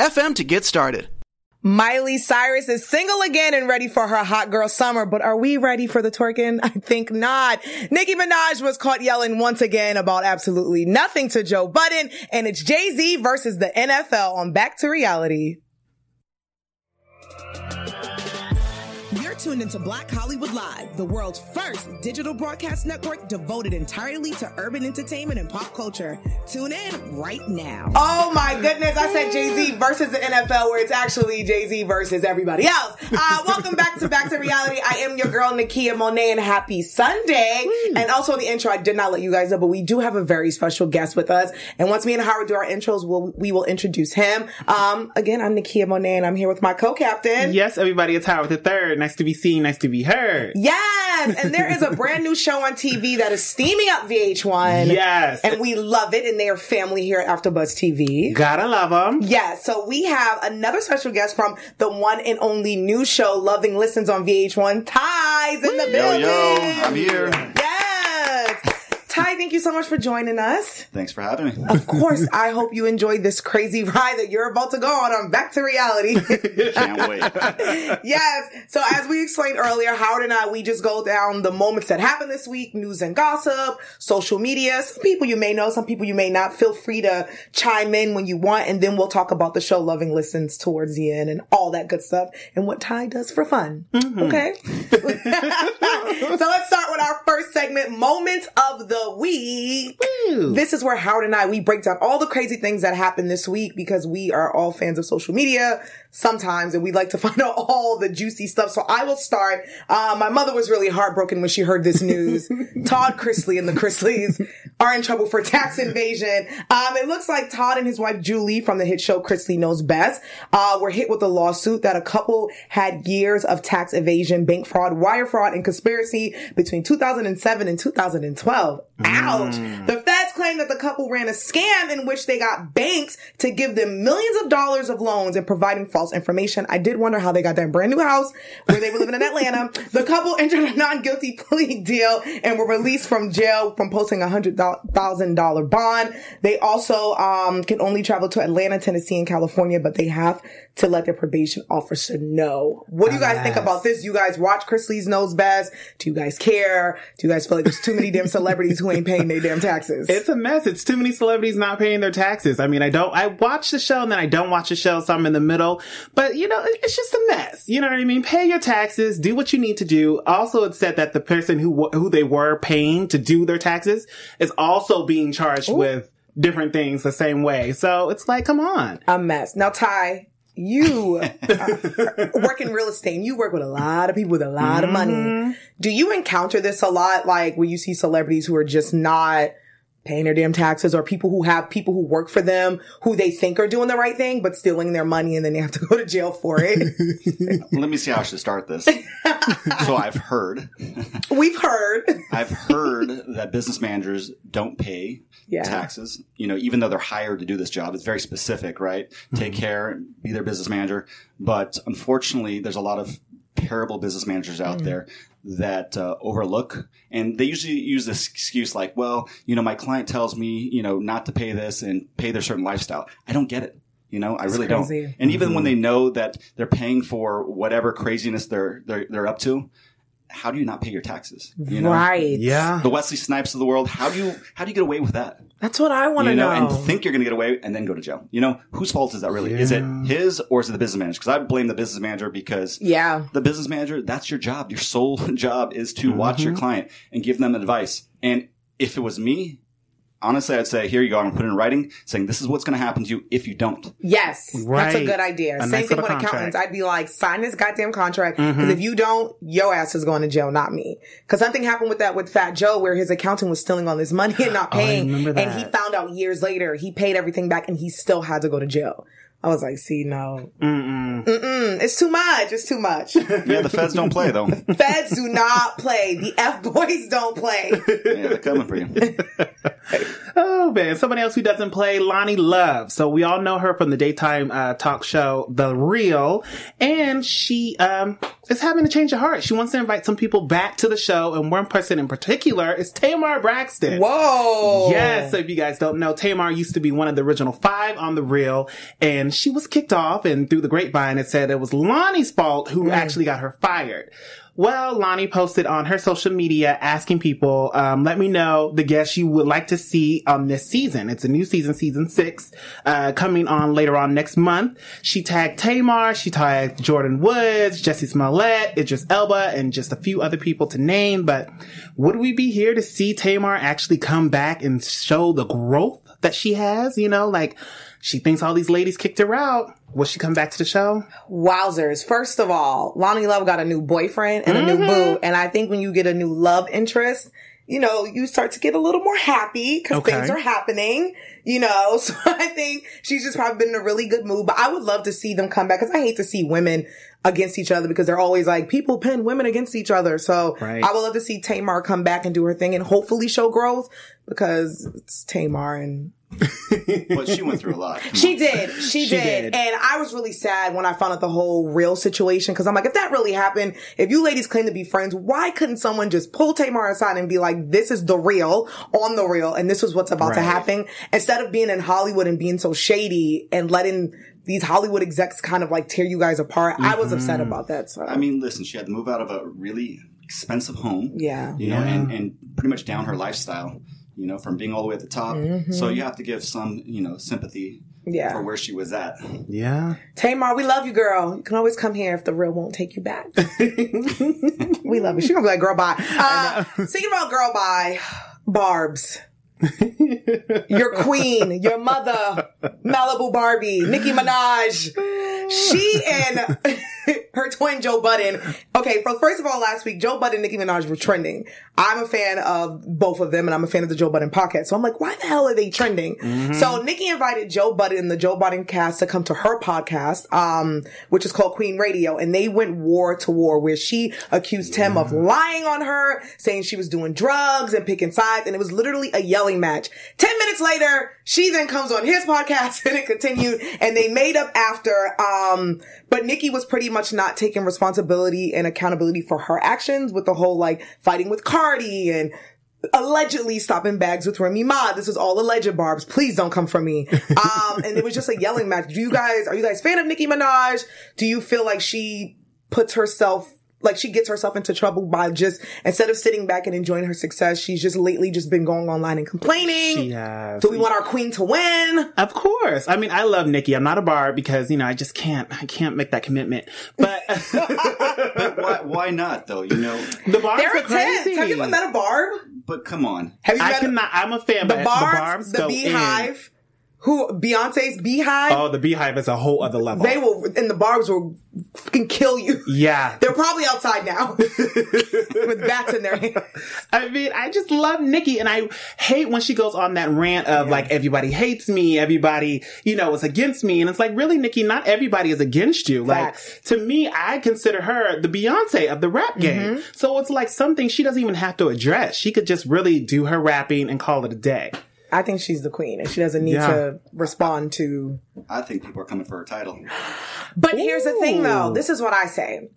FM to get started. Miley Cyrus is single again and ready for her hot girl summer, but are we ready for the twerking? I think not. Nicki Minaj was caught yelling once again about absolutely nothing to Joe Budden, and it's Jay-Z versus the NFL on Back to Reality. Tuned into Black Hollywood Live, the world's first digital broadcast network devoted entirely to urban entertainment and pop culture. Tune in right now. Oh my goodness, I said Jay Z versus the NFL, where it's actually Jay Z versus everybody else. Uh, welcome back to Back to Reality. I am your girl, Nakia Monet, and happy Sunday. And also in the intro, I did not let you guys know, but we do have a very special guest with us. And once me and Howard do our intros, we'll, we will introduce him. Um, again, I'm Nakia Monet, and I'm here with my co-captain. Yes, everybody, it's Howard the Third. Nice to be be seen, nice to be heard. Yes, and there is a brand new show on TV that is steaming up VH1. Yes, and we love it, and they are family here at AfterBuzz TV. Gotta love them. Yes, so we have another special guest from the one and only new show, Love & Listings on VH1. Ty's in the building. Yo, yo, I'm here. Yes. Ty, thank you so much for joining us. Thanks for having me. Of course, I hope you enjoyed this crazy ride that you're about to go on. I'm back to reality. Can't wait. yes. So as we explained earlier, Howard and I, we just go down the moments that happened this week, news and gossip, social media. Some people you may know, some people you may not. Feel free to chime in when you want, and then we'll talk about the show Love & Listings towards the end and all that good stuff and what Ty does for fun. Mm-hmm. Okay. so let's start with our first segment, moments of the week. Woo. This is where Howard and I, we break down all the crazy things that happened this week because we are all fans of social media sometimes and we like to find out all the juicy stuff. So I will start. Uh, my mother was really heartbroken when she heard this news. Todd Chrisley and the Chrisleys are in trouble for tax invasion. Um, it looks like Todd and his wife Julie from the hit show Chrisley Knows Best, uh, were hit with a lawsuit that a couple had years of tax evasion, bank fraud, wire fraud, and conspiracy between 2007 and 2012. Ouch. Mm. The feds claim that the couple ran a scam in which they got banks to give them millions of dollars of loans and providing false information. I did wonder how they got that brand new house where they were living in Atlanta. the couple entered a non-guilty plea deal and were released from jail from posting a hundred thousand dollar bond. They also um, can only travel to Atlanta, Tennessee, and California, but they have to let their probation officer know. What do you guys think about this? You guys watch Chrisley's Knows Best? Do you guys care? Do you guys feel like there's too many damn celebrities who ain't paying their damn taxes? It's a mess. It's too many celebrities not paying their taxes. I mean, I don't, I watch the show and then I don't watch the show, so I'm in the middle. But, you know, it's just a mess. You know what I mean? Pay your taxes, do what you need to do. Also, it said that the person who, who they were paying to do their taxes is also being charged Ooh. with different things the same way. So it's like, come on. A mess. Now, Ty, you work in real estate and you work with a lot of people with a lot mm-hmm. of money. Mm-hmm. Do you encounter this a lot? Like when you see celebrities who are just not paying their damn taxes or people who have people who work for them who they think are doing the right thing, but stealing their money and then they have to go to jail for it. Let me see how I should start this. so I've heard. We've heard. I've heard that business managers don't pay yeah. taxes, you know, even though they're hired to do this job. It's very specific, right? Mm-hmm. Take care, be their business manager. But unfortunately, there's a lot of terrible business managers out mm. there that uh, overlook and they usually use this excuse like well you know my client tells me you know not to pay this and pay their certain lifestyle i don't get it you know i really crazy. don't and even mm-hmm. when they know that they're paying for whatever craziness they're they're, they're up to how do you not pay your taxes? You know? Right. Yeah. The Wesley Snipes of the world. How do you how do you get away with that? That's what I want to you know, know. And think you're going to get away and then go to jail. You know, whose fault is that really? Yeah. Is it his or is it the business manager? Because I blame the business manager because yeah, the business manager that's your job. Your sole job is to mm-hmm. watch your client and give them advice. And if it was me, honestly, I'd say, here you go. I'm going to put it in writing saying this is what's going to happen to you if you don't. Yes. Right. That's a good idea. A Same nice thing with contract. accountants. I'd be like, sign this goddamn contract. Because mm-hmm. if you don't, your ass is going to jail, not me. Because something happened with that with Fat Joe where his accountant was stealing all his money and not oh, paying. Oh, and he found out years later he paid everything back and he still had to go to jail. I was like, see, no. Mm-mm. Mm-mm. It's too much. It's too much. yeah, the feds don't play, though. The Feds do not play. The F boys don't play. yeah, they're coming for you. oh, man. Somebody else who doesn't play, Loni Love. So we all know her from the daytime uh, talk show, The Real. And she um, is having a change of heart. She wants to invite some people back to the show. And one person in particular is Tamar Braxton. Whoa. Yes. So if you guys don't know, Tamar used to be one of the original five on The Real. And she was kicked off and through the grapevine, it said it was Loni's fault who mm. actually got her fired. Well, Loni posted on her social media asking people, um, let me know the guests you would like to see on this season. It's a new season, season six, uh, coming on later on next month. She tagged Tamar, she tagged Jordyn Woods, Jussie Smollett, Idris Elba, and just a few other people to name. But would we be here to see Tamar actually come back and show the growth that she has? You know, like, she thinks all these ladies kicked her out. Will she come back to the show? Wowzers. First of all, Loni Love got a new boyfriend and mm-hmm. a new mm-hmm. boo. And I think when you get a new love interest, you know, you start to get a little more happy because okay. things are happening, you know. So I think she's just probably been in a really good mood. But I would love to see them come back because I hate to see women against each other because they're always like people pin women against each other. So right. I would love to see Tamar come back and do her thing and hopefully show growth because it's Tamar and but she went through a lot. She did. She, she did. did. And I was really sad when I found out the whole real situation because I'm like, if that really happened, if you ladies claim to be friends, why couldn't someone just pull Tamar aside and be like, this is the real on the real and this is what's about right. to happen instead of being in Hollywood and being so shady and letting these Hollywood execs kind of like tear you guys apart. Mm-hmm. I was upset mm-hmm. about that. So I mean, listen, she had to move out of a really expensive home. Yeah. You know, and, and pretty much down her lifestyle you know, from being all the way at the top. Mm-hmm. So you have to give some, you know, sympathy yeah. for where she was at. Yeah. Tamar, we love you, girl. You can always come here if the real won't take you back. we love you. She's gonna be like, girl, bye. Uh, speaking about girl, bye, Barb's. your queen, your mother, Malibu Barbie, Nicki Minaj. She and her twin Joe Budden. Okay, first of all, last week Joe Budden Nicki Minaj were trending. I'm a fan of both of them, and I'm a fan of the Joe Budden podcast. So I'm like, why the hell are they trending? Mm-hmm. So Nicki invited Joe Budden and the Joe Budden cast to come to her podcast, um, which is called Queen Radio, and they went war to war where she accused him of lying on her, saying she was doing drugs and picking sides, and it was literally a yelling match. Ten minutes later, she then comes on his podcast and it continued, and they made up after. Um, but Nicki was pretty much not taking responsibility and accountability for her actions with the whole like fighting with Cardi and allegedly stopping bags with Remy Ma. This is all alleged barbs. Please don't come for me. Um, and it was just a yelling match. Do you guys, are you guys fan of Nicki Minaj? Do you feel like she puts herself like she gets herself into trouble by just instead of sitting back and enjoying her success, she's just lately just been going online and complaining. She has. Do we want our queen to win? Of course. I mean, I love Nicki. I'm not a bar because you know I just can't. I can't make that commitment. But, but why, why, not though? You know, the barbs They're are crazy. Have you ever met a barb? But come on. Have you? I cannot. I'm a fan. The barbs, the, barbs the beehive. In who Beyonce's Beehive. Oh, the Beehive is a whole other level. They will, and the barbs will fucking kill you. Yeah, they're probably outside now with bats in their hands. I mean, I just love Nicki, and I hate when she goes on that rant of yeah. like everybody hates me, everybody you know is against me, and it's like really, Nicki, not everybody is against you. Facts. Like to me, I consider her the Beyonce of the rap game. Mm-hmm. So it's like something she doesn't even have to address. She could just really do her rapping and call it a day. I think she's the queen and she doesn't need yeah. to respond to. I think people are coming for her title. But Ooh. here's the thing though. This is what I say.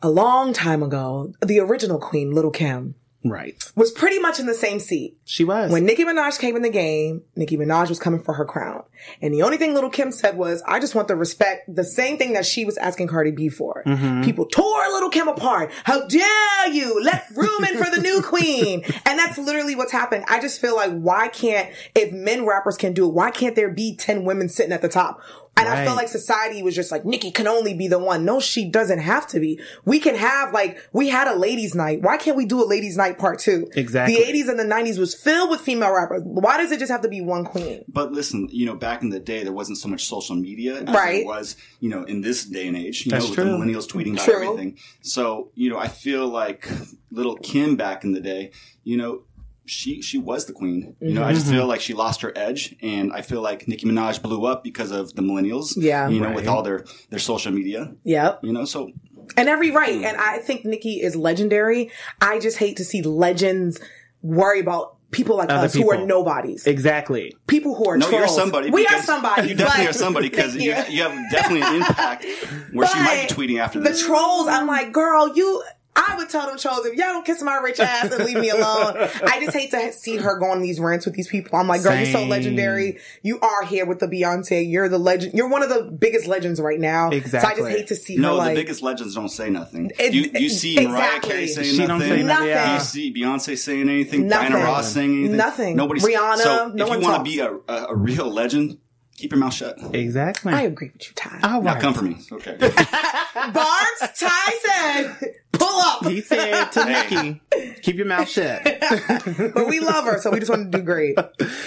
A long time ago, the original queen, Lil' Kim, Right. Was pretty much in the same seat. She was. When Nicki Minaj came in the game, Nicki Minaj was coming for her crown. And the only thing Lil' Kim said was, I just want the respect, the same thing that she was asking Cardi B for. Mm-hmm. People tore Lil' Kim apart. How dare you let room in for the new queen? And that's literally what's happened. I just feel like, why can't, if men rappers can do it, why can't there be 10 women sitting at the top? And right. I felt like society was just like, Nicki can only be the one. No, she doesn't have to be. We can have like, we had a ladies night. Why can't we do a ladies night part two? Exactly. The 80s and the 90s was filled with female rappers. Why does it just have to be one queen? But listen, you know, back in the day, there wasn't so much social media as right. it was, you know, in this day and age, you That's know, with true. the millennials tweeting about true. everything. So, you know, I feel like Lil' Kim back in the day, you know, she she was the queen. You know, I just mm-hmm. feel like she lost her edge, and I feel like Nicki Minaj blew up because of the millennials. Yeah. you know, Right. with all their their social media. Yep. You know, so And every right. And I think Nicki is legendary. I just hate to see legends worry about people like Other us who are nobodies. Exactly. People who are no, trolls. you're somebody. We are somebody. You definitely are somebody because Thank you you have definitely an impact where she might be tweeting after the this. trolls. I'm like, girl, you. I would tell them trolls if y'all don't kiss my rich ass and leave me alone. I just hate to see her go on these rants with these people. I'm like, girl, you're so legendary. You are here with the Beyonce. You're the legend. You're one of the biggest legends right now. Exactly. So I just hate to see her no, like. the biggest legends don't say nothing. It- you you see exactly. Mariah Carey saying She don't nothing. say nothing. Nothing. Yeah. You see Beyonce saying anything, Nothing. Diana Ross saying anything. Nothing. Nobody. Rihanna, So no if one you want to be a, a, a real legend, keep your mouth shut. Exactly. I agree with you, Ty. All Now right. come for me. Okay. Barbs, Ty said, pull up. He said to Hey. Nicki, keep your mouth shut. but we love her, so we just want to do great.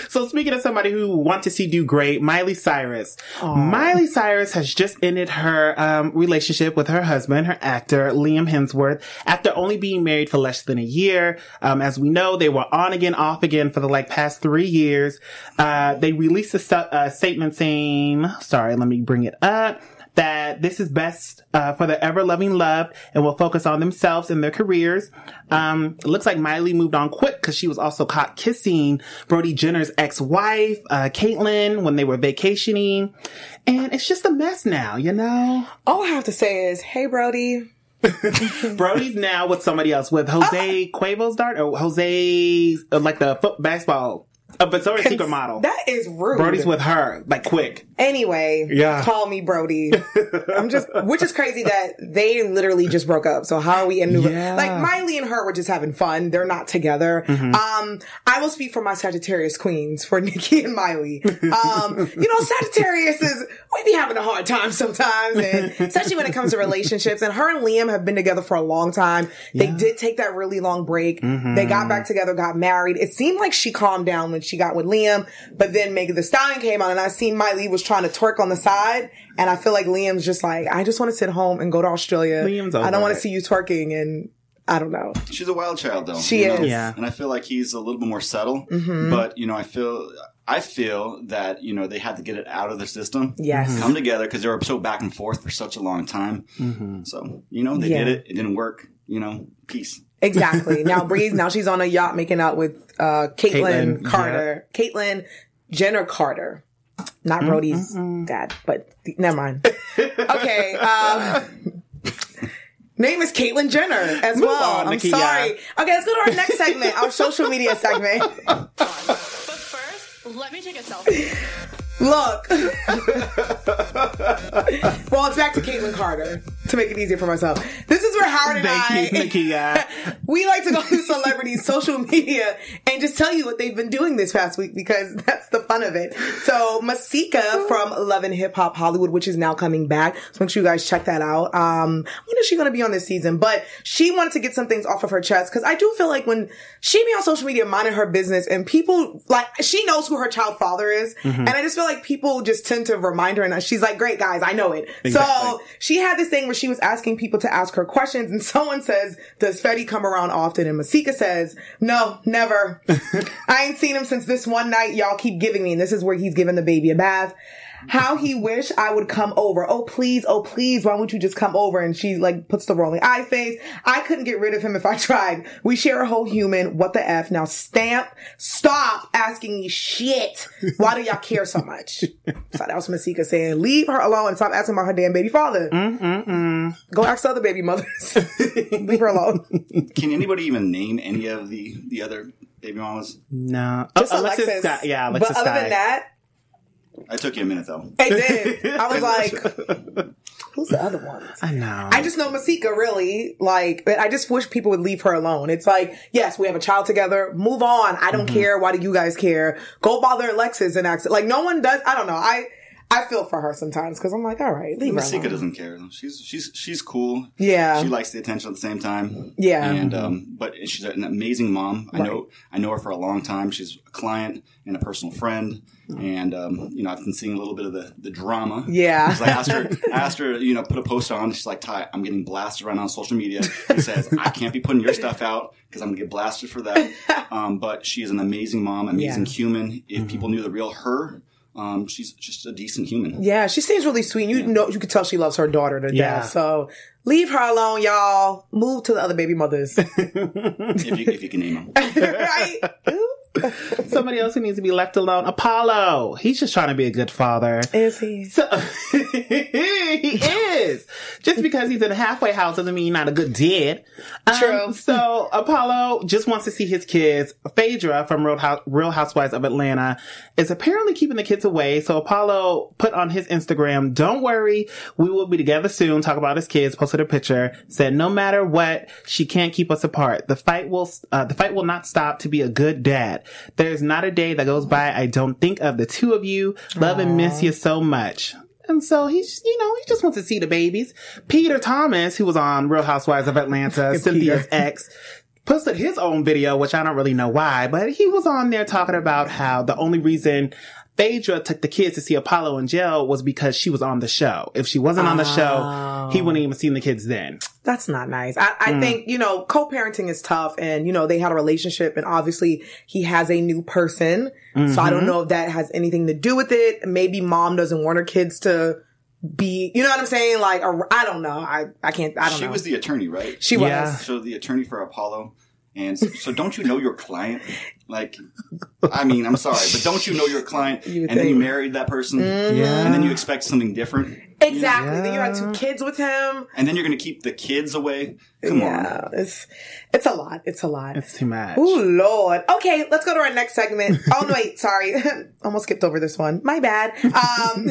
So speaking of somebody who want to see do great, Miley Cyrus. Miley Cyrus has just ended her um, relationship with her husband, her actor Liam Hemsworth, after only being married for less than a year. Um, as we know, they were on again, off again for the like past three years. Uh, they released a stu- uh, statement saying, "Sorry, let me bring it up." That this is best uh, for the ever loving love and will focus on themselves and their careers. Um, it looks like Miley moved on quick because she was also caught kissing Brody Jenner's ex-wife, uh, Kaitlynn, when they were vacationing. And it's just a mess now, you know? All I have to say is, hey, Brody. Brody's now with somebody else, with Jose Cuervo's daughter, or Jose, uh, like the foot basketball, uh, Victoria's Secret model. That is rude. Brody's with her, like quick. Anyway, Yeah. call me Brody. I'm just, which is crazy that they literally just broke up. So how are we in new? Yeah. Like Miley and her were just having fun. They're not together. Mm-hmm. Um, I will speak for my Sagittarius queens, for Nicki and Miley. Um, you know, Sagittarius is we be having a hard time sometimes, and especially when it comes to relationships. And her and Liam have been together for a long time. They did take that really long break. Mm-hmm. They got back together, got married. It seemed like she calmed down when she got with Liam, but then Megan Thee Stallion came on, and I seen Miley was trying to twerk on the side, and I feel like Liam's just like, I just want to sit home and go to Australia. Liam's I don't want it. to see you twerking, and I don't know. She's a wild child, though. She you know? is. Yeah. and I feel like he's a little bit more subtle. Mm-hmm. But you know, I feel I feel that you know they had to get it out of their system. Yes. come together because they were so back and forth for such a long time. So you know, they Yeah. did it. It didn't work. You know, peace. Exactly. Now Breeze, now she's on a yacht making out with uh Kaitlynn Carter. Caitlyn Jenner Carter. Not Brody's dad, but never mind. Okay. Um Name is Caitlyn Jenner as Move well. on, I'm Nikki, sorry. yeah. Okay, let's go to our next segment, our social media segment. But first, let me take a selfie. Look. well, it's back to Kaitlynn Carter to make it easier for myself. This is where Howard and I Thank you, Nikki. Yeah. we like to go through celebrities' social media and just tell you what they've been doing this past week because that's the fun of it. So Masika from Love and Hip Hop Hollywood, which is now coming back. So make sure you guys check that out. Um, when is she going to be on this season? But she wanted to get some things off of her chest because I do feel like when she be on social media minding her business and people like she knows who her child father is, and I just feel like people just tend to remind her, and she's like, "Great guys, I know it." So she had this thing where she was asking people to ask her questions, and someone says, "Does Fetty come around often?" And Masika says, "No, never. I ain't seen him since this one night y'all keep giving me." And this is where he's giving the baby a bath. How he wish I would come over. Oh please, oh please, why won't you just come over? And she like puts the rolling eye face. I couldn't get rid of him if I tried. We share a whole human. What the f? Now stamp. Stop asking me shit. Why do y'all care so much? So that was Masika saying, leave her alone and stop asking about her damn baby father. Mm, mm, mm. Go ask the other baby mothers. leave her alone. Can anybody even name any of the the other baby mamas? No. Just uh, Oh, Alexis Alexis. Sky. Yeah, Alexis but other Sky. than that, I took you a minute though. I did. I was like, who's the other one? I know. I just know Masika really like, but I just wish people would leave her alone. It's like, yes, we have a child together. Move on. I don't mm-hmm. care. Why do you guys care? Go bother Alexis and ask. Like, no one does. I don't know. I, I feel for her sometimes because I'm like, all right, leave her Masika alone. doesn't care. She's she's she's cool. Yeah. she likes the attention at the same time. Yeah. and um, but she's an amazing mom. I know I know her for a long time. She's a client and a personal friend, and um, you know I've been seeing a little bit of the, the drama. Yeah. 'Cause I asked her, I asked her, you know, put a post on. She's like, Ty, I'm getting blasted around on social media. It says I can't be putting your stuff out because I'm gonna get blasted for that. Um, but she is an amazing mom, amazing Yeah. human. If people knew the real her. Um, she's just a decent human. Yeah, she seems really sweet. You know, you could tell she loves her daughter to Yeah. death. So leave her alone, y'all. Move to the other baby mothers. If you if you can name them. right? Somebody else who needs to be left alone. Apollo. He's just trying to be a good father. Is he? So, he is. Just because he's in a halfway house doesn't mean he's not a good dad. Um, True. so Apollo just wants to see his kids. Phaedra from Real, House, Real Housewives of Atlanta is apparently keeping the kids away. So Apollo put on his Instagram, don't worry, we will be together soon. Talk about his kids, posted a picture, said no matter what, she can't keep us apart. The fight will, uh, the fight will not stop to be a good dad. There's not a day that goes by I don't think of the two of you. Love and miss you so much. And so he's, you know, he just wants to see the babies. Peter Thomas, who was on Real Housewives of Atlanta, Cynthia's ex, posted his own video, which I don't really know why, but he was on there talking about how the only reason Phaedra took the kids to see Apollo in jail was because she was on the show. If she wasn't on the show, he oh. wouldn't even seen the kids then. That's not nice. I, I mm. think, you know, co-parenting is tough and, you know, they had a relationship and obviously he has a new person. So I don't mm-hmm. know if that has anything to do with it. Maybe mom doesn't want her kids to be, you know what I'm saying? Like, or, I don't know. I, I can't, I don't She know. She was the attorney, right? she Yeah. was. So the attorney for Apollo. And so, so don't you know your client? Like, I mean, I'm sorry, but don't you know your client? You and then you think. married that person, Yeah. and then you expect something different, Exactly. Then you had two kids with him. and then you're going to keep the kids away. Come yeah. It's, it's a lot. It's a lot. It's too much. Oh Lord. Okay, let's go to our next segment. Oh no, wait, sorry. Almost skipped over this one. My bad. Um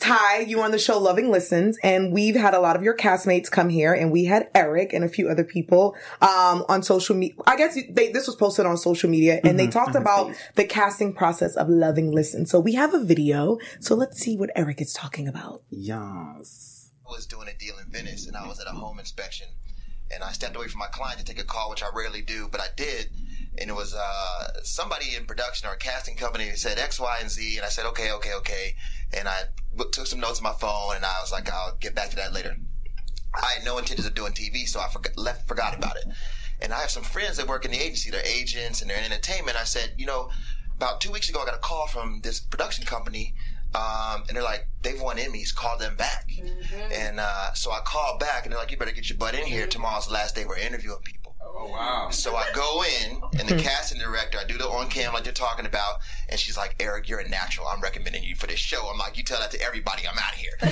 Ty, you were on the show Love & Listings, and we've had a lot of your castmates come here, and we had Eric and a few other people um on social media. I guess they, this was posted on social media, and they talked about the casting process of Love & Listings. So we have a video. So let's see what Eric is talking about. Yes. I was doing a deal in Venice and I was at a home inspection and I stepped away from my client to take a call, which I rarely do, but I did. And it was uh, somebody in production or a casting company that said X, Y, and Z. And I said, okay, okay, okay. And I took some notes on my phone and I was like, I'll get back to that later. I had no intentions of doing TV, so I forgot, left, forgot about it. And I have some friends that work in the agency. They're agents and they're in entertainment. I said, you know, about two weeks ago, I got a call from this production company, um, and they're like, they've won Emmys, call them back. And uh, so I called back, and they're like, you better get your butt in here. Tomorrow's the last day we're interviewing people. Oh wow! So I go in, and the hmm. casting director, I do the on cam like they're talking about, and she's like, Eric, you're a natural. I'm recommending you for this show. I'm like, you tell that to everybody. I'm out of here.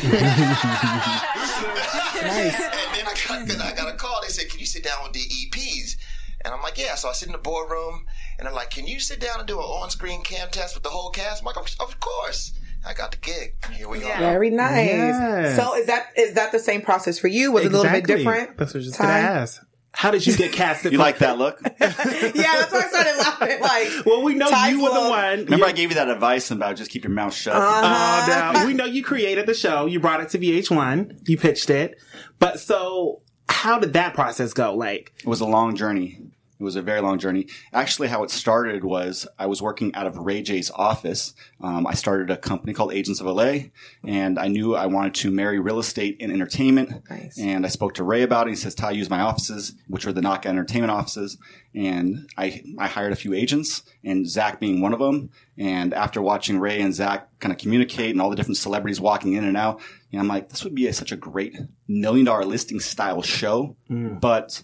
And then I got then I got a call. They said, "Can you sit down with the EPs?" And I'm like, "Yeah." So I sit in the boardroom, and they're like, "Can you sit down and do an on-screen cam test with the whole cast?" I'm like, "Of, of course." I got the gig. Here we go. Very nice. Yes. So is that is that the same process for you? Was it a little bit different? That's what I was just Ty? gonna ask. How did you get casted? You like that look? yeah, that's why I started laughing. Like, Well, we know you were the one. Remember, You- I gave you that advice about just keep your mouth shut. Uh-huh. Oh, no. we know you created the show. You brought it to VH1. You pitched it. But so, how did that process go? Like, It was a long journey. It was a very long journey. Actually, how it started was I was working out of Ray J's office. Um, I started a company called Agents of LA, and I knew I wanted to marry real estate and entertainment. Nice. And I spoke to Ray about it. He says, "Ty, use my offices, which were the Knockout Entertainment offices." And I I hired a few agents, and Zach being one of them. And after watching Ray and Zach kind of communicate, and all the different celebrities walking in and out, you know, I'm like, this would be a, such a great million dollar listing style show, but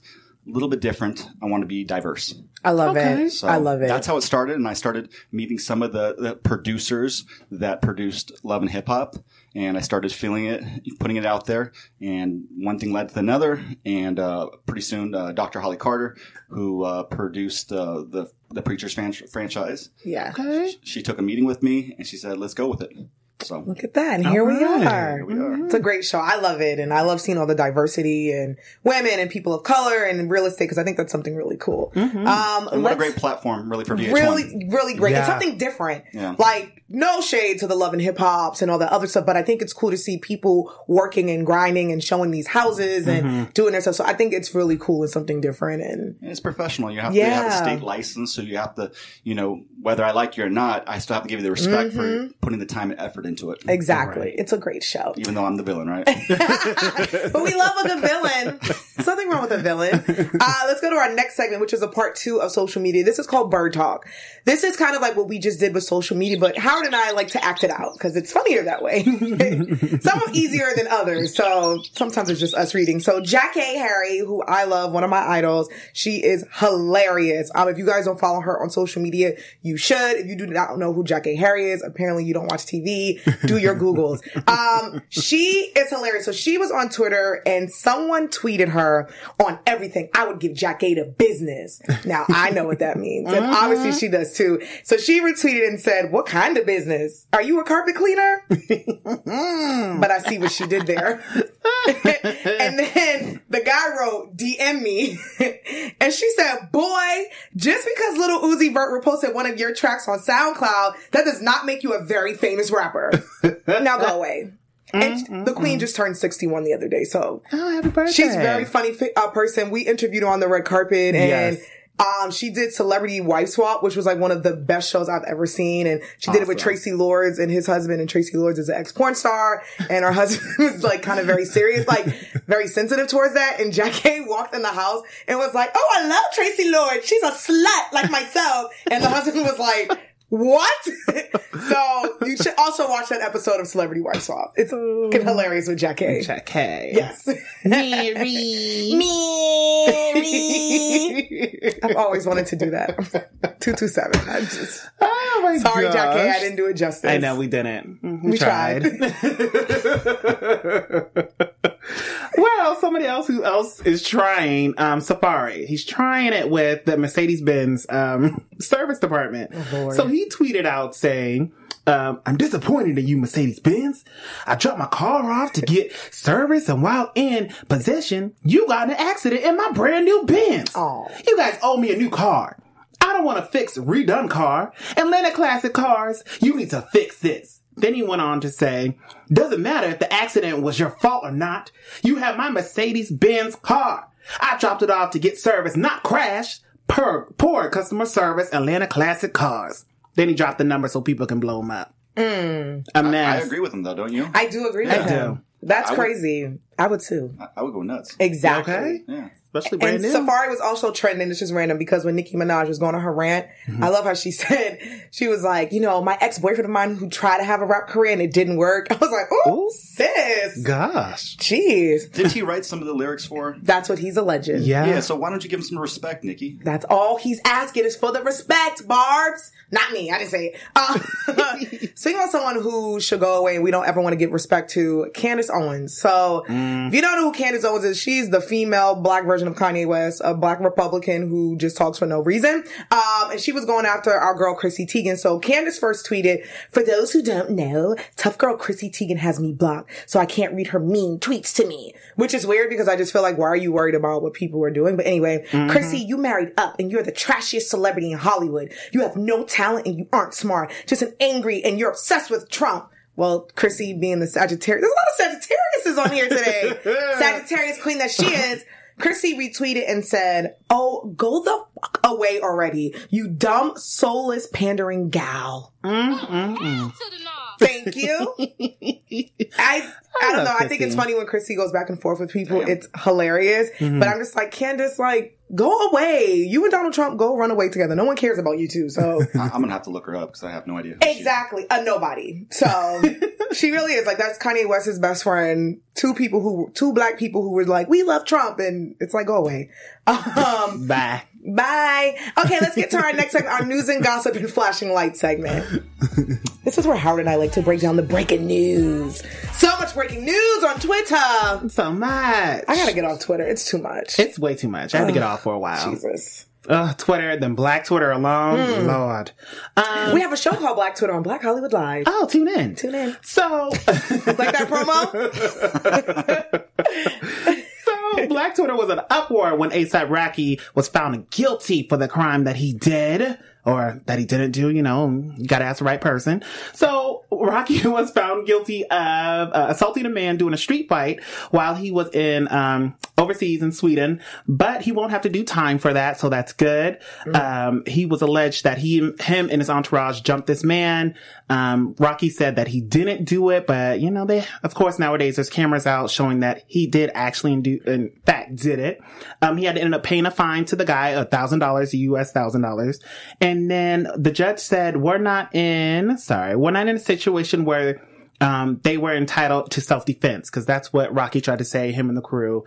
a little bit different. I want to be diverse. I love Okay. it. So I love it. That's how it started, and I started meeting some of the, the producers that produced Love and Hip Hop, and I started feeling it, putting it out there, and one thing led to another, and uh, pretty soon, uh, Dr. Holly Carter, who uh, produced uh, the the Preachers fan- franchise, yeah. okay. she took a meeting with me, and she said, "Let's go with it." So Look at that. And here we are. here we are. It's a great show. I love it. And I love seeing all the diversity and women and people of color and real estate because I think that's something really cool. Mm-hmm. Um, And what a great platform, really, for VH1. really, really great. It's something different. Yeah. Like no shade to the love and hip hops and all that other stuff, but I think it's cool to see people working and grinding and showing these houses and mm-hmm. doing their stuff. So I think it's really cool and something different. And It's professional. You have to have a state license, so you have to, you know, whether I like you or not, I still have to give you the respect for mm-hmm. putting the time and effort into it. exactly, it's a great show. Even though I'm the villain, right? but we love a good villain. There's nothing wrong with a villain. Uh, let's go to our next segment, which is a part two of social media. This is called Bird Talk. This is kind of like what we just did with social media, but Howard and I like to act it out because it's funnier that way. Some are easier than others, so sometimes it's just us reading. So Jackée Harry, who I love, one of my idols, she is hilarious. Um, if you guys don't follow her on social media, you should. If you do not know who Jackée Harry is, apparently you don't watch TV. Do your Googles. Um, she is hilarious. So she was on Twitter and someone tweeted her on everything. I would give Jackée the business. Now I know what that means. And obviously she does too. So she retweeted and said, what kind of business? Are you a carpet cleaner? but I see what she did there. and then the guy wrote, DM me. and she said, boy, just because Lil Uzi Vert reposted one of your tracks on SoundCloud, that does not make you a very famous rapper. now go away. And the queen just turned 61 the other day, so Oh, happy birthday. she's a very funny fi- uh, person. We interviewed her on the red carpet and Yes. um, she did Celebrity Wife Swap, which was like one of the best shows I've ever seen. And she did it with Traci Lords and his husband. And Traci Lords is an ex porn star. And her husband was like kind of very serious, like very sensitive towards that. And Jack A walked in the house and was like, Oh, I love Traci Lords. She's a slut like myself. And the husband was like, what? so you should also watch that episode of Celebrity Wife Swap. It's fucking oh. hilarious with Jackée. Jack K. Yes. Mary. Mary. I've always wanted to do that. 227. I just, Oh my god. sorry, gosh. Jackée. I didn't do it justice. I know we didn't. We, We tried. Well, somebody else who else is trying um, Safaree. He's trying it with the Mercedes Benz um, service department. Lord. so he tweeted out saying. Um, I'm disappointed in you, Mercedes Benz. I dropped my car off to get service, and while in possession, you got an accident in my brand new Benz. You guys owe me a new car. I don't want to fix redone car. Atlanta Classic Cars, you need to fix this. Then he went on to say, doesn't matter if the accident was your fault or not. You have my Mercedes Benz car. I dropped it off to get service, not crash. Per, poor customer service, Atlanta Classic Cars. Then he dropped the number so people can blow him up. Mm. A I mess. agree with him, though, don't you? I do agree with I him. do. That's I would- crazy. I would too. I, I would go nuts. Exactly. Okay? Yeah. Especially brand And new. Safaree was also trending. It's just random because when Nicki Minaj was going on her rant, Mm-hmm. I love how she said, she was like, you know, my ex boyfriend of mine who tried to have a rap career and it didn't work. I was like, oh, sis. Gosh. Jeez. Didn't he write some of the lyrics for? That's what he's alleging. Yeah. Yeah, so why don't you give him some respect, Nicki? That's all he's asking is for the respect, Barbs. Not me. I didn't say it. Uh, speaking of someone who should go away and we don't ever want to give respect to, Candace Owens. So, if you don't know who Candace Owens is, she's the female black version of Kanye West, a black Republican who just talks for no reason. Um, and she was going after our girl Chrissy Teigen. So Candace first tweeted, for those who don't know, tough girl Chrissy Teigen has me blocked, so I can't read her mean tweets to me. Which is weird because I just feel like, why are you worried about what people are doing? But anyway, Chrissy, you married up and you're the trashiest celebrity in Hollywood. You have no talent and you aren't smart. Just an angry and you're obsessed with Trump. Well, Chrissy being the Sagittarius, there's a lot of Sagittariuses on here today. Sagittarius queen that she is. Chrissy retweeted and said, Oh, go the fuck away already, you dumb, soulless, pandering gal. Mm, mm, mm. Thank you. I I don't love know. I think it's funny when Chrissy goes back and forth with people. It's hilarious. Mm-hmm. But I'm just like, Candace, like, go away. You and Donald Trump go run away together. No one cares about you two. So I, I'm gonna have to look her up because I have no idea. who she is. exactly. A nobody. So she really is like that's Kanye West's best friend. Two people who two black people who were like, We love Trump and it's like go away. Um Bye. Bye. Okay, let's get to our next segment, our news and gossip and flashing light segment. This is where Howard and I like to break down the breaking news. So much breaking news on Twitter. So much. I gotta get off Twitter. It's too much. It's way too much. I had to get off for a while. Jesus. uh, Twitter, then Black Twitter alone. Hmm. Lord. Um, we have a show called Black Twitter on Black Hollywood Live. oh, tune in. Tune in. So, Like that promo? Black Twitter was an uproar when ASAP Rocky was found guilty for the crime that he did or that he didn't do. You know, you got to ask the right person. So Rocky was found guilty of uh, assaulting a man doing a street fight while he was in um, overseas in Sweden, but he won't have to do time for that, so that's good. Um, he was alleged that he, him, and his entourage jumped this man. Um, Rocky said that he didn't do it, but you know, they, of course, nowadays there's cameras out showing that he did actually, do, in fact, did it. Um, he had to end up paying a fine to the guy, a thousand dollars, US thousand dollars, and then the judge said, "We're not in, sorry, we're not in a situation where." Um, they were entitled to self-defense because that's what Rocky tried to say, him and the crew.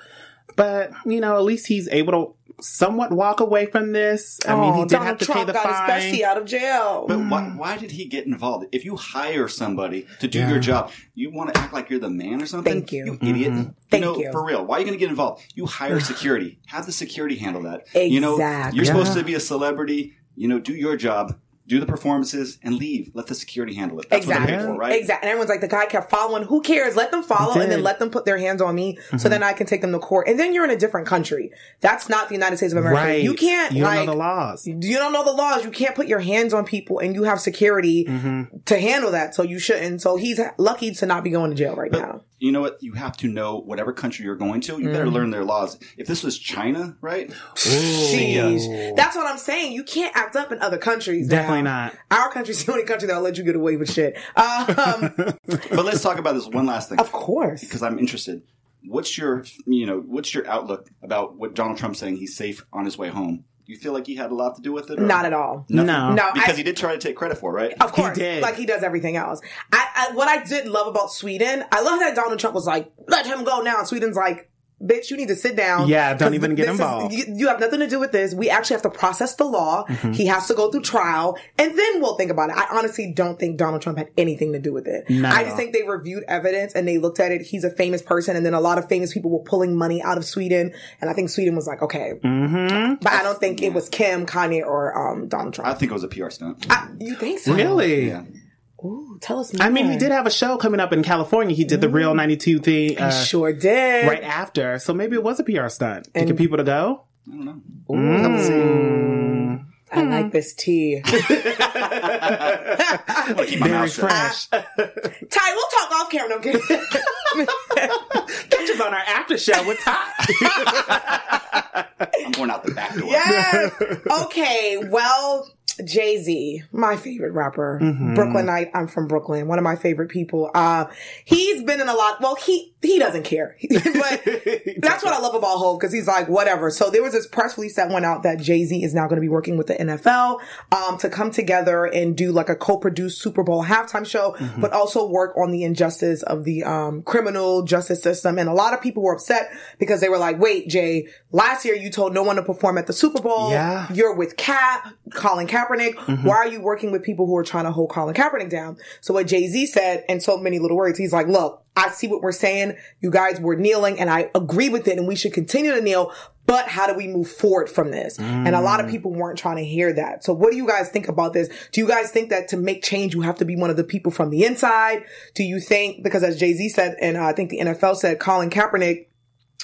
But, you know, at least he's able to somewhat walk away from this. I mean, he Oh, did Donald have to Trump pay the got his fine. bestie out of jail. But why, why did he get involved? If you hire somebody to do your job, you want to act like you're the man or something? Thank you. You idiot. Mm-hmm. Thank you know, you. For real. Why are you going to get involved? You hire security. Have the security handle that. You know, you're supposed Yeah. to be a celebrity. You know, do your job, do the performances, and leave. Let the security handle it. That's exactly. what they're paid for, right? Exactly. And everyone's like, the guy kept following. Who cares? Let them follow and then let them put their hands on me so then I can take them to court. And then you're in a different country. That's not the United States of America. Right. You can't, You don't like, know the laws. you don't know the laws. You can't put your hands on people and you have security Mm-hmm. to handle that. So you shouldn't. So he's lucky to not be going to jail right now. You know what? You have to know whatever country you're going to. You better Mm-hmm. learn their laws. If this was China, right? Jeez. That's what I'm saying. You can't act up in other countries. Definitely now. not. Our country's the only country that'll let you get away with shit. Um, But let's talk about this one last thing. of course. because I'm interested. What's your, you know, what's your outlook about what Donald Trump's saying he's safe on his way home? Do you feel like he had a lot to do with it? or- Not at all. Nothing? No. No, because I- he did try to take credit for it, right? Of course, did. like he does everything else. I, I what I did love about Sweden, I love that Donald Trump was like, "Let him go now." Sweden's like, "Bitch, you need to sit down." Yeah, don't even get this is- involved. you, you have nothing to do with this. We actually have to process the law. Mm-hmm. He has to go through trial, and then we'll think about it. I honestly don't think Donald Trump had anything to do with it. Not I just think they reviewed evidence and they looked at it. He's a famous person, and then a lot of famous people were pulling money out of Sweden, and I think Sweden was like, "Okay," Mm-hmm. but I don't think it was Kim, Kanye, or um, Donald Trump. I think it was a PR stunt. I- you think so? Really? Yeah. Ooh, tell us more. I mean, he did have a show coming up in California. He did the Real 92 thing uh, sure did. right after. So maybe it was a PR stunt to get people to go. I don't know. Mm. I like this tea. I'm gonna keep my Very mouth shut. fresh. Ty, we'll talk off camera. No, I'm kidding. Catch us on our after show with Ty. I'm going out the back door. yes. Okay. Well, Jay Z, my favorite rapper, Mm-hmm. Brooklynite. I'm from Brooklyn. One of my favorite people. Uh, he's been in a lot. Well, he he doesn't care, but that's what I love about Hov because he's like whatever. So there was this press release that went out that Jay Z is now going to be working with the NFL um, to come together and do like a co-produced Super Bowl halftime show, Mm-hmm. but also work on the injustice of the um, criminal justice system. And a lot of people were upset because they were like, "Wait, Jay, last year you told no one to perform at the Super Bowl. Yeah. You're with Cap, Colin Kaepernick. Why are you working with people who are trying to hold Colin Kaepernick down?" So what Jay Z said in so many little words, he's like, "Look, I see what we're saying. You guys were kneeling, and I agree with it, and we should continue to kneel." But how do we move forward from this? And a lot of people weren't trying to hear that. So what do you guys think about this? Do you guys think that to make change, you have to be one of the people from the inside? Do you think, because as Jay-Z said, and uh, I think the NFL said, Colin Kaepernick,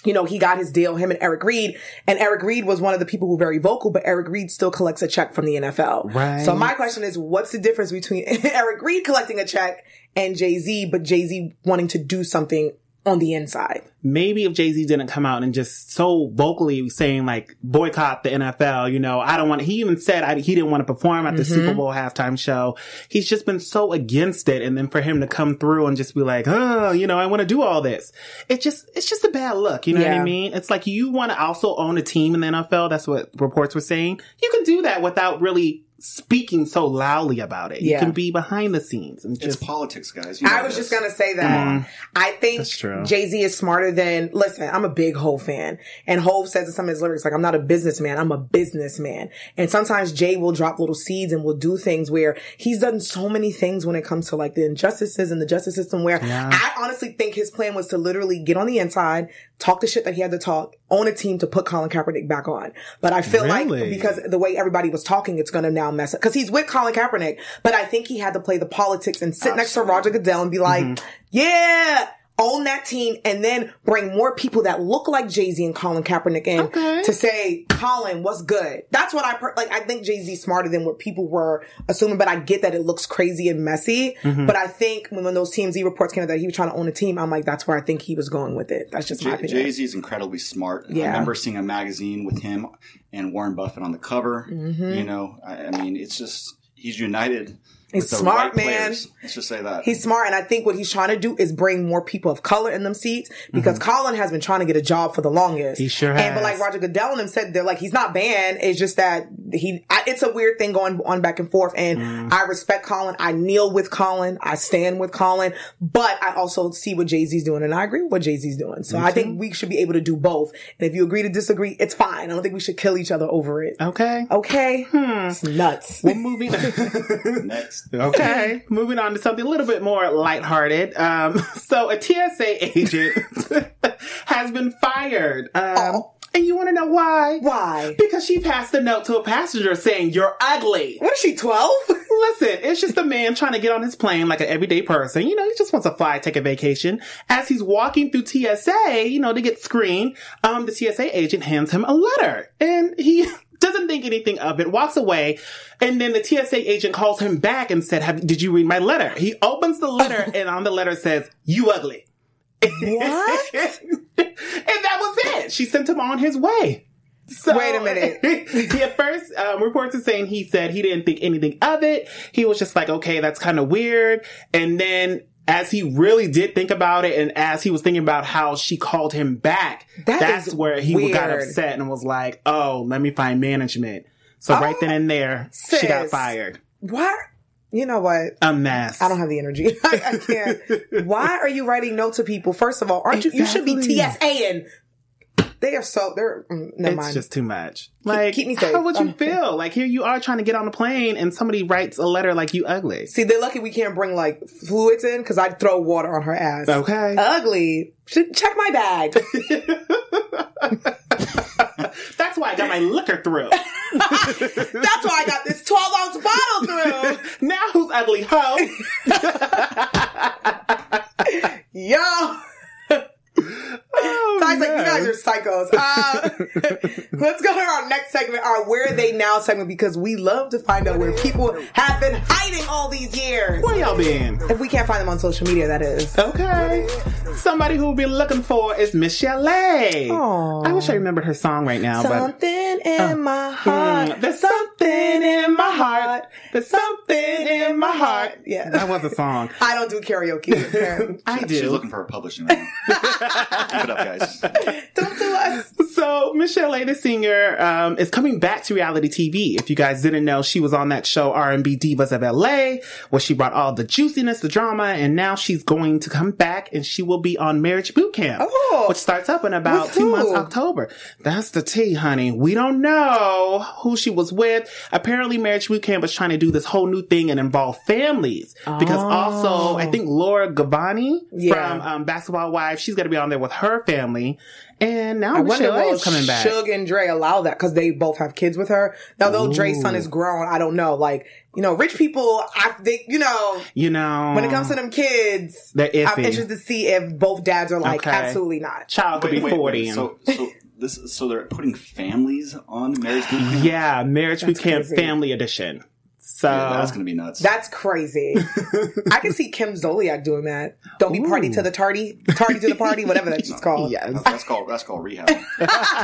you know, he got his deal, him and Eric Reid. And Eric Reid was one of the people who were very vocal, but Eric Reid still collects a check from the NFL. Right. So my question is, what's the difference between Eric Reid collecting a check and Jay-Z, but Jay-Z wanting to do something on the inside? maybe if Jay Z didn't come out and just so vocally saying like boycott the NFL, you know, I don't want. He even said I, he didn't want to perform at the mm-hmm. Super Bowl halftime show. He's just been so against it, and then for him to come through and just be like, oh, you know, I want to do all this. It just it's just a bad look. You know what I mean? It's like you want to also own a team in the NFL. That's what reports were saying. You can do that without really speaking so loudly about it. Yeah. You can be behind the scenes and It's politics, guys. You know I was this. just gonna say that. I think Jay Z is smarter than. Listen, I'm a big Hov fan, and Hov says in some of his lyrics, like, "I'm not a businessman, I'm a businessman." And sometimes Jay will drop little seeds and will do things where he's done so many things when it comes to like the injustices and the justice system. Where I honestly think his plan was to literally get on the inside, talk the shit that he had to talk, own a team to put Colin Kaepernick back on. But I feel like because the way everybody was talking, it's gonna now mess up because he's with Colin Kaepernick. But I think he had to play the politics and sit next to Roger Goodell and be like, Mm-hmm. yeah. Own that team and then bring more people that look like Jay Z and Colin Kaepernick in Okay. to say, Colin, what's good? That's what I per- like. I think Jay Z smarter than what people were assuming, but I get that it looks crazy and messy. Mm-hmm. But I think when, when those TMZ reports came out that he was trying to own a team, I'm like, that's where I think he was going with it. That's just my opinion. Jay Z is incredibly smart. Yeah. I remember seeing a magazine with him and Warren Buffett on the cover. Mm-hmm. You know, I, I mean, it's just he's united. He's with the smart, right man. players. Let's just say that. He's smart, and I think what he's trying to do is bring more people of color in them seats because Colin has been trying to get a job for the longest. Mm-hmm. He sure has. And but like Roger Goodell and him said, they're like he's not banned. It's just that he. I, it's a weird thing going on back and forth. And Mm-hmm. I respect Colin. I kneel with Colin. I stand with Colin. But I also see what Jay Z's doing, and I agree with what Jay Z's doing. So I think we should be able to do both. And if you agree to disagree, it's fine. I don't think we should kill each other over it. okay. Okay, Hmm. it's nuts. Well, moving. Next. Okay, moving on to something a little bit more lighthearted. Um, so a TSA agent has been fired. Um, Oh. And you want to know why? Why? Because she passed a note to a passenger saying, you're ugly. What is she twelve? Listen, it's just a man trying to get on his plane like an everyday person. You know, he just wants to fly, take a vacation. As he's walking through TSA, you know, to get screened, um, the TSA agent hands him a letter and he doesn't think anything of it, walks away. And then the TSA agent calls him back and said, Have, did you read my letter? He opens the letter and on the letter says, you ugly. What? and that was it. She sent him on his way. So, Wait a minute. he at first um, reports are saying he said he didn't think anything of it. He was just like, okay, that's kind of weird. And then as he really did think about it, and as he was thinking about how she called him back, That that's where he got upset and was like, oh, let me find management. So right then oh, and there, she got fired. Why? You know what? A mess. I don't have the energy. I, I can't. Why are you writing notes to people? First of all, aren't you? You should be Exactly. TSAing. They are so. They're. Mm, never it's mind. just too much. Like, keep me safe. how would you Um, feel? Like, here you are trying to get on a plane, and somebody writes a letter like you ugly. See, they're lucky we can't bring like fluids in because I'd throw water on her ass. Okay. Ugly. Check my bag. That's why I got my liquor through. That's why I got this twelve ounce bottle through. now who's ugly? Ho. Yo. Oh, Ty's like, you guys are psychos. Uh, let's go to our next segment, our Where Are They Now segment, because we love to find out where people have been hiding all these years. Where y'all been? If we can't find them on social media, that is. Okay. Somebody who we'll be looking for is Michel'le. Aw. I wish I remembered her song right now, but Something in my heart. Mm, there's something in my heart. There's something in my heart. Yeah. That was a song. I don't do karaoke. apparently. I She's looking for a publishing now. Keep it up, guys. don't do us. So Michel'le, the singer, um, is coming back to reality TV. If you guys didn't know, she was on that show R&B Divas of LA, where she brought all the juiciness, the drama, and now she's going to come back and she will be on Marriage Boot Camp, Oh. which starts up in about two who? months, October. That's the tea, honey. We don't know who she was with. Apparently, Marriage Boot Camp is trying to do this whole new thing and involve families because also I think Laura Govan Oh. Yeah. from um, Basketball Wives, she's going to be on there with her family. And now I wonder Michel'le will is coming back. Suge and Dre allow that because they both have kids with her. Now, though Dre's son is grown, I don't know. Like, you know, rich people, I think, you know, you know, when it comes to them kids, They're iffy. I'm interested to see if both dads are like, Okay. absolutely not. child could be forty. and- So, so this, so they're putting families on marriage boot camp. yeah, marriage boot camp family edition. So Yeah, that's gonna be nuts. That's crazy. I can see Kim Zolciak doing that. Don't be party to the tardy, tardy to the party, whatever that's called. yes. That's, that's called that's called rehab.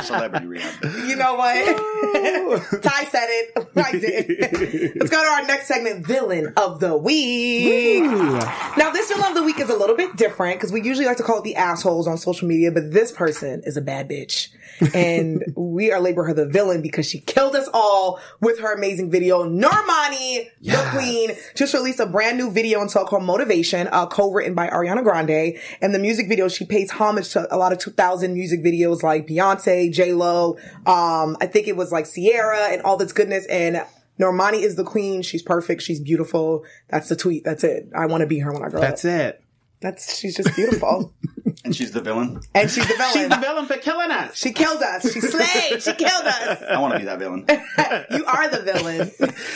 Celebrity rehab. You know what? Ty said it. I did. Let's go to our next segment, Villain of the Week. Now, this Villain of the Week is a little bit different because we usually like to call it the assholes on social media, but this person is a bad bitch. And we are labeling her the villain because she killed us all with her amazing video. Normani, the queen, just released a brand new video and song called Motivation, uh, co-written by Ariana Grande. And the music video, she pays homage to a lot of 2000 music videos like Beyonce, J-Lo, um, I think it was like Ciara and all this goodness. And Normani is the queen. She's perfect. She's beautiful. That's the tweet. That's it. I want to be her when I grow That's up. That's it. That's, she's just beautiful. And she's the villain. and she's the villain. She's the villain for killing us. She killed us. She slayed. She killed us. I want to be that villain. You are the villain.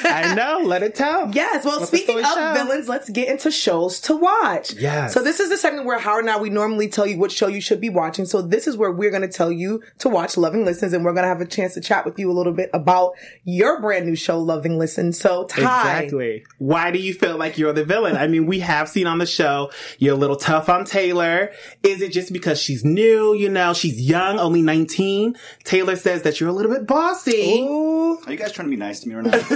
I know. Let it tell. Yes. Well, Let speaking story of show. villains, let's get into shows to watch. Yes. So this is the segment where Howard and I, we normally tell you what show you should be watching. So this is where we're going to tell you to watch Love & Listings and we're going to have a chance to chat with you a little bit about your brand new show, Love & Listings. So Ty. Exactly. Why do you feel like you're the villain? I mean, we have seen on the show you're a little tough on Taylor. Is it just because she's new? You know, she's young, only 19. Taylor says that you're a little bit bossy. Ooh. Are you guys trying to be nice to me or not?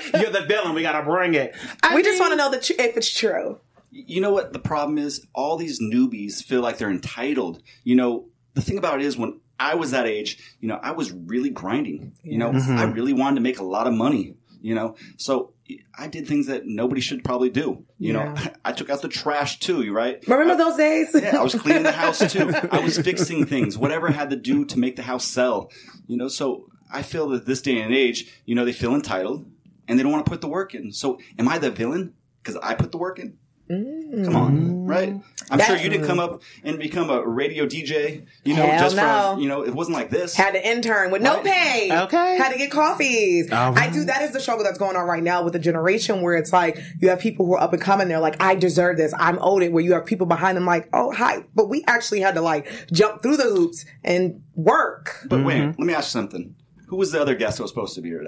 You're the villain. We gotta bring it. I We just want to know that if it's true. you know what the problem is? All these newbies feel like they're entitled. You know, the thing about it is when I was that age, you know, I was really grinding. You know, I mm-hmm. really wanted to make a lot of money. You know, so I did things that nobody should probably do. You know, I took out the trash too. You right? Remember those days? Yeah, I was cleaning the house too. I was fixing things, whatever I had to do to make the house sell. You know, so I feel that this day and age, you know, they feel entitled and they don't want to put the work in. So am I the villain because I put the work in? Come on, mm. right? I'm That- sure you didn't mm. come up and become a radio DJ. You know, just no. for you know, it wasn't like this. Had to intern with no Right. pay. Okay. Had to get coffees. All I do. That is the struggle that's going on right now with the generation where it's like you have people who are up and coming. They're like, I deserve this. I'm owed it. Where you have people behind them like, oh, hi. But we actually had to like jump through the hoops and work. but wait, mm-hmm. let me ask you something. Who was the other guest that was supposed to be here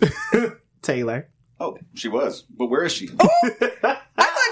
today? Taylor. Oh, she was. But where is she? Oh, I feel like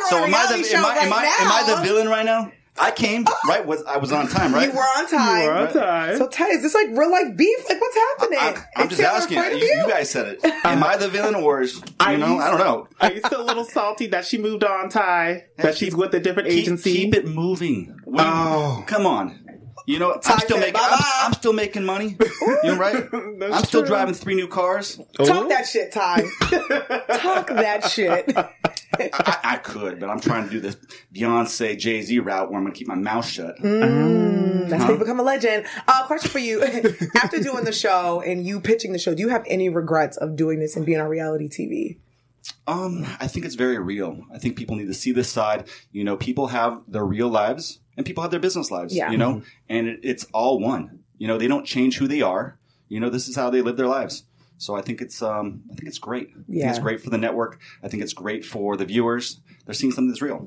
So am I the am I, right am I am I the villain right now? I came oh. right. Was I was on time, right? You were on time. You were on time. So Ty, is this like real life beef? Like what's happening? I, I'm just Taylor asking. You, you guys said it. Am I the villain or is you Are know? you- I don't know. Are you still a little salty that she moved on, Ty? That she's with a different Keep, agency? keep it moving. What do you- Oh. come on. You know, I'm still making. I'm. I'm still making money. You're right. I'm still true. driving three new cars. Talk that shit, Ty. Talk that shit. I, I could, but I'm trying to do this Beyonce Jay Z route where I'm going to keep my mouth shut. Mm, That's how you become a legend. Uh, question for you. After doing the show and you pitching the show, do you have any regrets of doing this and being on reality TV? Um, I think it's very real. I think people need to see this side. You know, people have their real lives and people have their business lives. Yeah. You know, and it, it's all one. You know, they don't change who they are. You know, this is how they live their lives. So I think it's um, I think it's great. I think Yeah. it's great for the network. I think it's great for the viewers. They're seeing something that's real.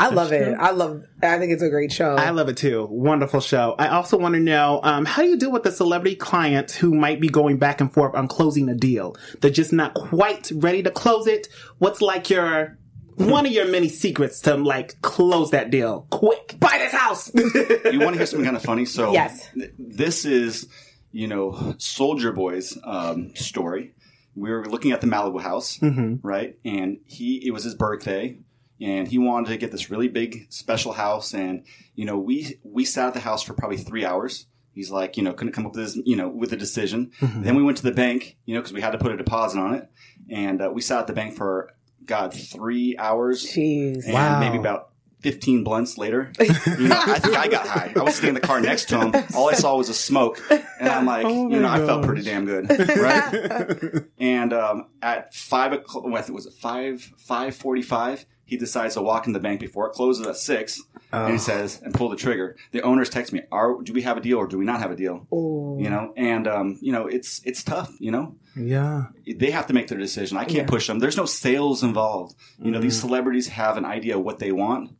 I love it. I love. I think it's a great show. I love it too. Wonderful show. I also want to know um, how do you deal with the celebrity clients who might be going back and forth on closing a deal? They're just not quite ready to close it. What's like your one of your many secrets to like close that deal quick? Buy this house. you want to hear something kind of funny? So Yes. th- this is, you know, Soulja Boy's um, story. We were looking at the Malibu house, right? And he, it was his birthday, and he wanted to get this really big special house. And you know, we we sat at the house for probably three hours. He's like, you know, couldn't come up with his, you know, with a decision. Then we went to the bank, you know, because we had to put a deposit on it, and uh, we sat at the bank for God three hours. Jeez. And Wow. maybe about 15 blunts later, you know, I think I got high. I was sitting in the car next to him. All I saw was a smoke. And I'm like, Oh you know, my I felt pretty damn good. Right. and, um, at five o'clock, what was it five, 545, he decides to walk in the bank before it closes at six. And he says, and pull the trigger. The owners text me, are, do we have a deal or do we not have a deal? You know, and, um, you know, it's, it's tough, you know? Yeah. they have to make their decision. I can't push them. There's no sales involved. You know, these celebrities have an idea of what they want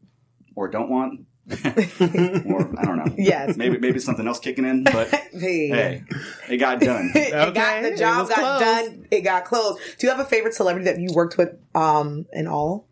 or don't want, or I don't know. Yes. Maybe maybe something else kicking in, but Hey. hey, it got done. it got the job got closed. done. It got closed. Do you have a favorite celebrity that you worked with um in all?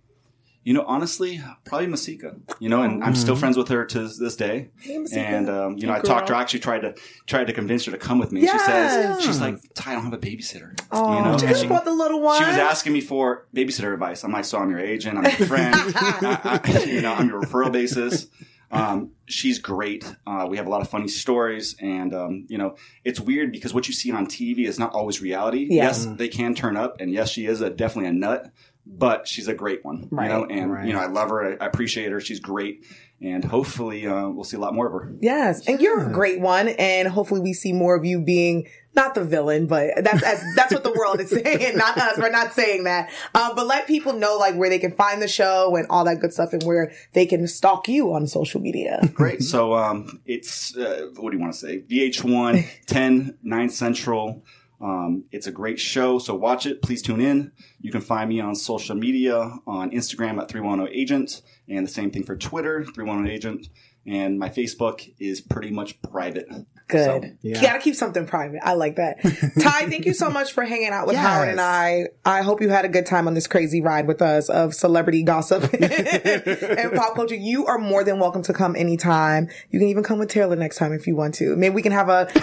You know, honestly, probably Masika. You know, and I'm still friends with her to this day. Hey, Masika. And um, you know, Hey, I talked to her. I actually tried to tried to convince her to come with me. Yes. She says she's like, Ty, I don't have a babysitter. Oh, you know, you and could the little one. She was asking me for babysitter advice. I'm like, so I'm your agent, I'm your friend, I, I, you know, I'm your referral basis. Um, she's great. Uh, we have a lot of funny stories, and um, you know, it's weird because what you see on TV is not always reality. Yeah. Yes, they can turn up, and yes, she is a, definitely a nut, but she's a great one. Right. You know, and Right. you know, I love her. I, I appreciate her. She's great, and hopefully, uh, we'll see a lot more of her. Yes, and you're a great one, and hopefully we see more of you being not the villain, but that's that's, that's what the world is saying, not us. We're not saying that, uh, but let people know like where they can find the show and all that good stuff, and where they can stalk you on social media. Great. So um, it's uh, what do you want to say? VH1, 10, 9 Central. Um, it's a great show, so watch it. Please tune in. You can find me on social media on Instagram at 310 Agent, and the same thing for Twitter, 310 Agent. And my Facebook is pretty much private. Good. So, You gotta keep something private. I like that. Ty, thank you so much for hanging out with Yes. Howard and I. I hope you had a good time on this crazy ride with us of celebrity gossip and pop culture. You are more than welcome to come anytime. You can even come with Taylor next time if you want to. Maybe we can have a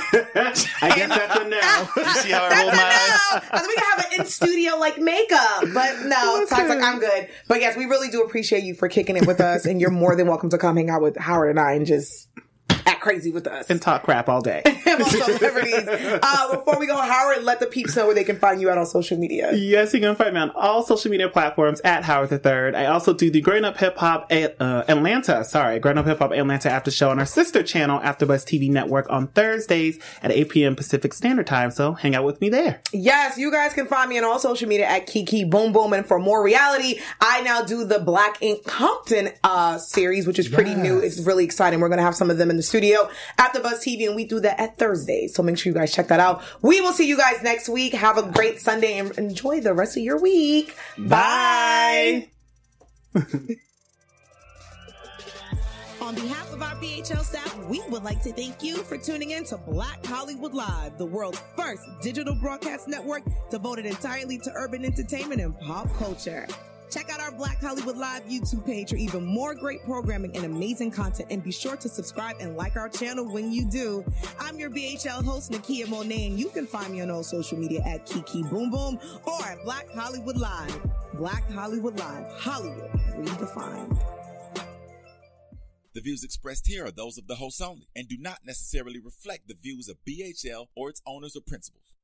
I guess that's a no. you see how I roll my eyes? We can have an in studio like makeup, but no, Ty's like I'm good. But yes, we really do appreciate you for kicking it with us, and you're more than welcome to come hang out with Howard and I and just act crazy with us. and talk crap all day. about celebrities. Uh, before we go, Howard, let the peeps know where they can find you out on social media. Yes, you can find me on all social media platforms at Howard the Third. I also do the Growing Up Hip Hop uh, Atlanta, sorry, Growing Up Hip Hop Atlanta after show on our sister channel, AfterBuzz TV Network, on Thursdays at 8 p.m. Pacific Standard Time. So hang out with me there. Yes, you guys can find me on all social media at Kiki Boom Boom. And for more reality, I now do the Black Ink Compton uh, series, which is pretty new. It's really exciting. We're going to have some of them in the studio AfterBuzz TV, and we do that at Thursdays. So make sure you guys check that out. We will see you guys next week. Have a great Sunday and enjoy the rest of your week. Bye. On behalf of our BHL staff, we would like to thank you for tuning in to Black Hollywood Live, the world's first digital broadcast network devoted entirely to urban entertainment and pop culture. Check out our Black Hollywood Live YouTube page for even more great programming and amazing content. And be sure to subscribe and like our channel when you do. I'm your BHL host, Nakia Monet, and you can find me on all social media at Kiki Boom Boom or at Black Hollywood Live. Black Hollywood Live, Hollywood redefined. The views expressed here are those of the host only and do not necessarily reflect the views of BHL or its owners or principals.